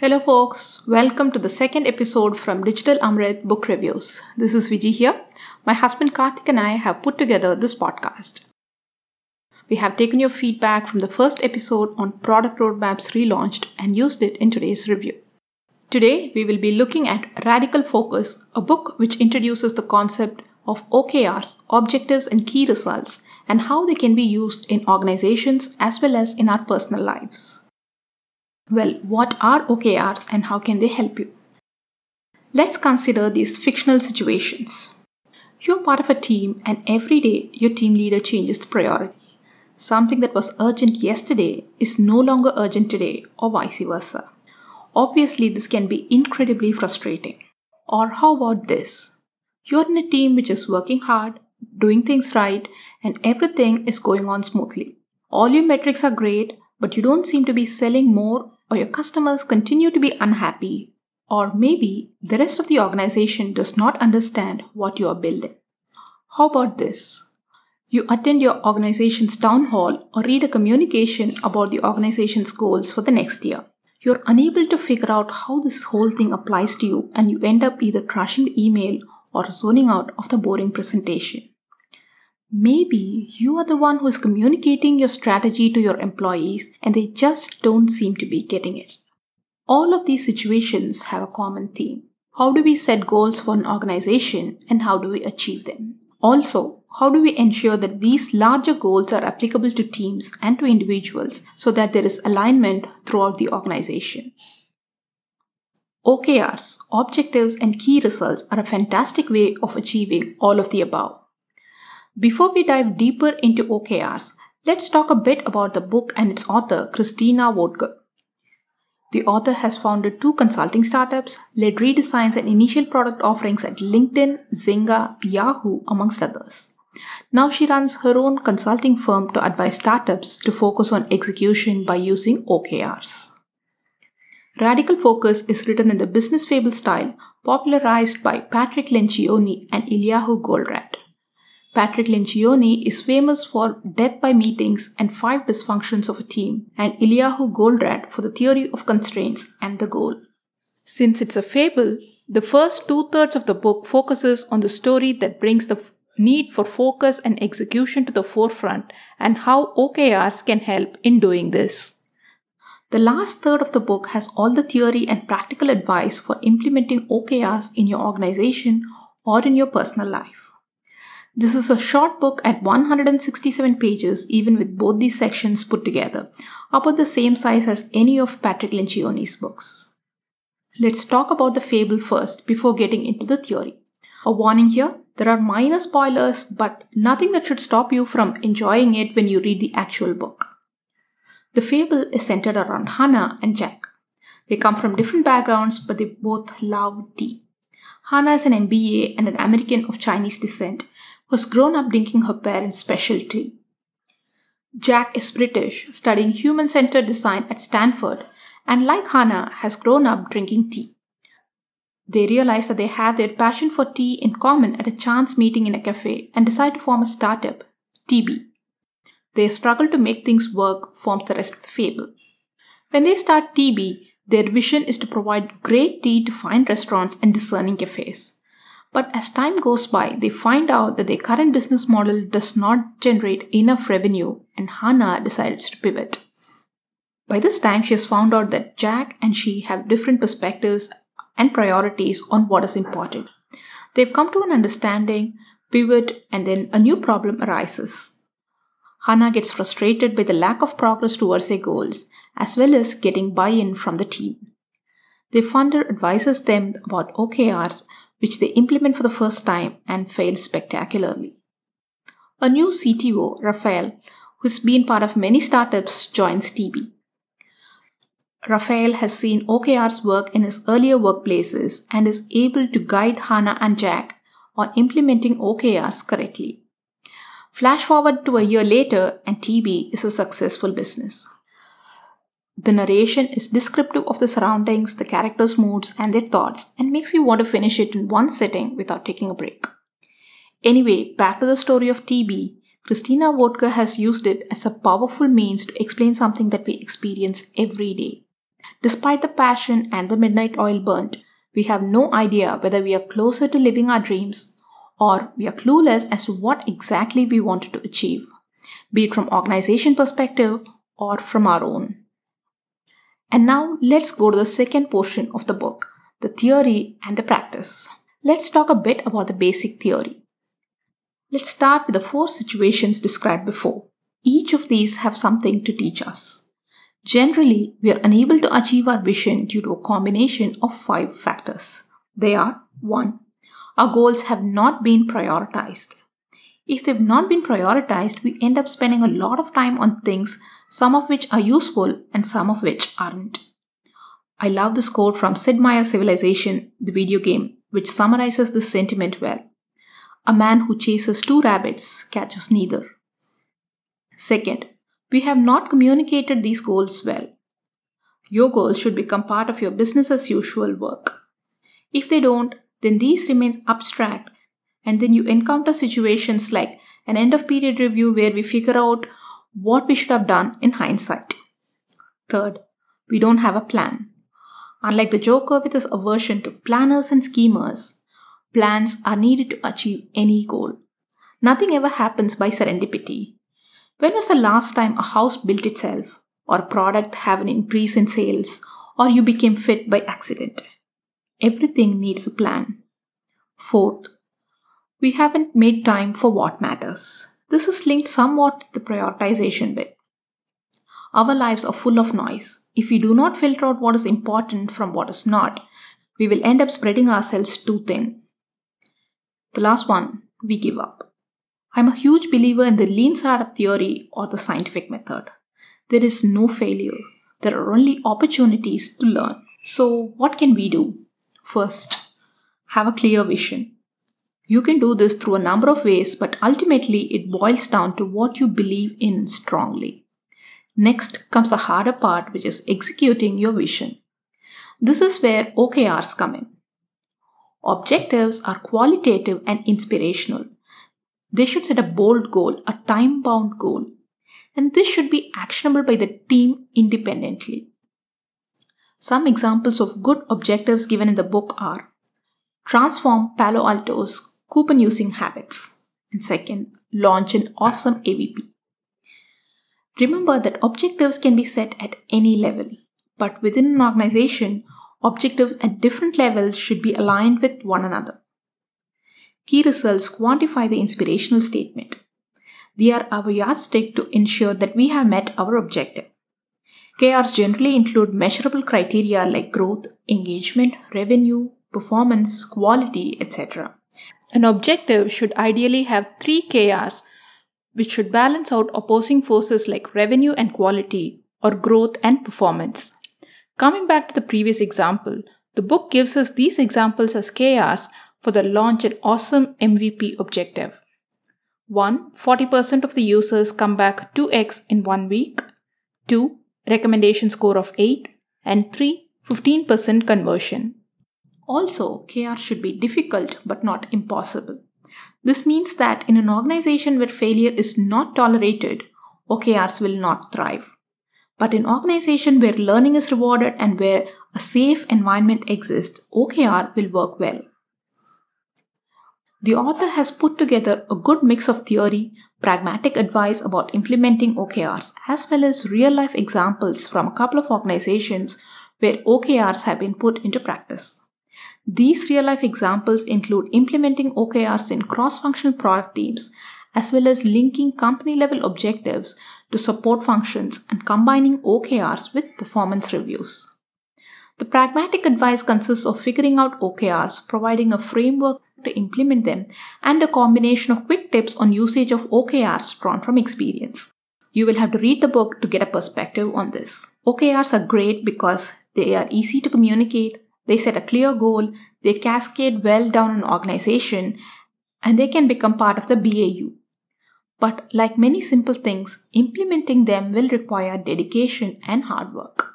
Hello, folks. Welcome to the second episode from Digital Amrit Book Reviews. This is Viji here. My husband Karthik and I have put together this podcast. We have taken your feedback from the first episode on product roadmaps relaunched and used it in today's review. Today, we will be looking at Radical Focus, a book which introduces the concept of OKRs, objectives and key results, and how they can be used in organizations as well as in our personal lives. Well, what are OKRs and how can they help you? Let's consider these fictional situations. You're part of a team, and every day your team leader changes the priority. Something that was urgent yesterday is no longer urgent today, or vice versa. Obviously, this can be incredibly frustrating. Or how about this? You're in a team which is working hard, doing things right, and everything is going on smoothly. All your metrics are great, but you don't seem to be selling more or your customers continue to be unhappy, or maybe the rest of the organization does not understand what you are building. How about this? You attend your organization's town hall or read a communication about the organization's goals for the next year. You're unable to figure out how this whole thing applies to you, and you end up either crashing the email or zoning out of the boring presentation. Maybe you are the one who is communicating your strategy to your employees and they just don't seem to be getting it. All of these situations have a common theme. How do we set goals for an organization and how do we achieve them? Also, how do we ensure that these larger goals are applicable to teams and to individuals so that there is alignment throughout the organization? OKRs, objectives, and key results are a fantastic way of achieving all of the above. Before we dive deeper into OKRs, let's talk a bit about the book and its author, Christina Wodtke. The author has founded two consulting startups, led redesigns and initial product offerings at LinkedIn, Zynga, Yahoo, amongst others. Now she runs her own consulting firm to advise startups to focus on execution by using OKRs. Radical Focus is written in the business fable style popularized by Patrick Lencioni and Eliyahu Goldratt. Patrick Lencioni is famous for death by meetings and five dysfunctions of a team, and Eliyahu Goldratt for the theory of constraints and the goal. Since it's a fable, the first two thirds of the book focuses on the story that brings the need for focus and execution to the forefront and how OKRs can help in doing this. The last third of the book has all the theory and practical advice for implementing OKRs in your organization or in your personal life. This is a short book at 167 pages, even with both these sections put together, about the same size as any of Patrick Lencioni's books. Let's talk about the fable first before getting into the theory. A warning here there are minor spoilers, but nothing that should stop you from enjoying it when you read the actual book. The fable is centered around Hannah and Jack. They come from different backgrounds, but they both love tea. Hannah is an MBA and an American of Chinese descent was grown up drinking her parents' specialty. Jack is British, studying human centered design at Stanford, and like Hannah, has grown up drinking tea. They realize that they have their passion for tea in common at a chance meeting in a cafe and decide to form a startup, TeaBee. Their struggle to make things work forms the rest of the fable. When they start TeaBee, their vision is to provide great tea to fine restaurants and discerning cafes. But as time goes by, they find out that their current business model does not generate enough revenue, and Hannah decides to pivot. By this time, she has found out that Jack and she have different perspectives and priorities on what is important. They've come to an understanding, pivot, and then a new problem arises. Hannah gets frustrated by the lack of progress towards their goals, as well as getting buy in from the team. Their funder advises them about OKRs which they implement for the first time and fail spectacularly. A new CTO, Rafael, who's been part of many startups, joins TeaBee. Rafael has seen OKR's work in his earlier workplaces and is able to guide Hannah and Jack on implementing OKRs correctly. Flash forward to a year later, and TeaBee is a successful business. The narration is descriptive of the surroundings, the characters' moods, and their thoughts, and makes you want to finish it in one sitting without taking a break. Anyway, back to the story of TeaBee. Christina Wodtke has used it as a powerful means to explain something that we experience every day. Despite the passion and the midnight oil burnt, we have no idea whether we are closer to living our dreams or we are clueless as to what exactly we wanted to achieve, be it from organization perspective or from our own. And now let's go to the second portion of the book, the theory and the practice. Let's talk a bit about the basic theory. Let's start with the four situations described before. Each of these have something to teach us. Generally, we are unable to achieve our vision due to a combination of five factors. They are 1. Our goals have not been prioritized. If they've not been prioritized, we end up spending a lot of time on things, some of which are useful and some of which aren't. I love this quote from Sid Meier's Civilization, the video game, which summarizes this sentiment well. A man who chases two rabbits catches neither. Second, we have not communicated these goals well. Your goals should become part of your business as usual work. If they don't, then these remain abstract and then you encounter situations like an end of period review where we figure out what we should have done in hindsight. Third, we don't have a plan. Unlike the Joker with his aversion to planners and schemers, plans are needed to achieve any goal. Nothing ever happens by serendipity. When was the last time a house built itself, or a product have an increase in sales, or you became fit by accident? Everything needs a plan. Fourth, we haven't made time for what matters. This is linked somewhat to the prioritization bit. Our lives are full of noise. If we do not filter out what is important from what is not, we will end up spreading ourselves too thin. The last one, we give up. I'm a huge believer in the lean startup theory or the scientific method. There is no failure, there are only opportunities to learn. So, what can we do? First, have a clear vision. You can do this through a number of ways, but ultimately it boils down to what you believe in strongly. Next comes the harder part, which is executing your vision. This is where OKRs come in. Objectives are qualitative and inspirational. They should set a bold goal, a time bound goal, and this should be actionable by the team independently. Some examples of good objectives given in the book are transform Palo Alto's coupon using habits, and second, launch an awesome MVP. Remember that objectives can be set at any level, but within an organization, objectives at different levels should be aligned with one another. Key results quantify the inspirational statement. They are our yardstick to ensure that we have met our objective. KRs generally include measurable criteria like growth, engagement, revenue, performance, quality, etc. An objective should ideally have three KRs, which should balance out opposing forces like revenue and quality, or growth and performance. Coming back to the previous example, the book gives us these examples as KRs for the launch an awesome MVP objective. 1. 40% of the users come back 2x in one week. 2. Recommendation score of 8. And 3. 15% conversion. Also, KR should be difficult but not impossible. This means that in an organization where failure is not tolerated, OKRs will not thrive. But in organization where learning is rewarded and where a safe environment exists, OKR will work well. The author has put together a good mix of theory, pragmatic advice about implementing OKRs, as well as real life examples from a couple of organizations where OKRs have been put into practice. These real life examples include implementing OKRs in cross functional product teams, as well as linking company level objectives to support functions and combining OKRs with performance reviews. The pragmatic advice consists of figuring out OKRs, providing a framework to implement them, and a combination of quick tips on usage of OKRs drawn from experience. You will have to read the book to get a perspective on this. OKRs are great because they are easy to communicate, they set a clear goal, they cascade well down an organization, and they can become part of the BAU. But like many simple things, implementing them will require dedication and hard work.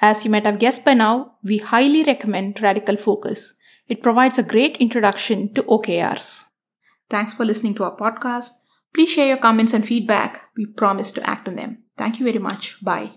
As you might have guessed by now, we highly recommend Radical Focus. It provides a great introduction to OKRs. Thanks for listening to our podcast. Please share your comments and feedback. We promise to act on them. Thank you very much. Bye.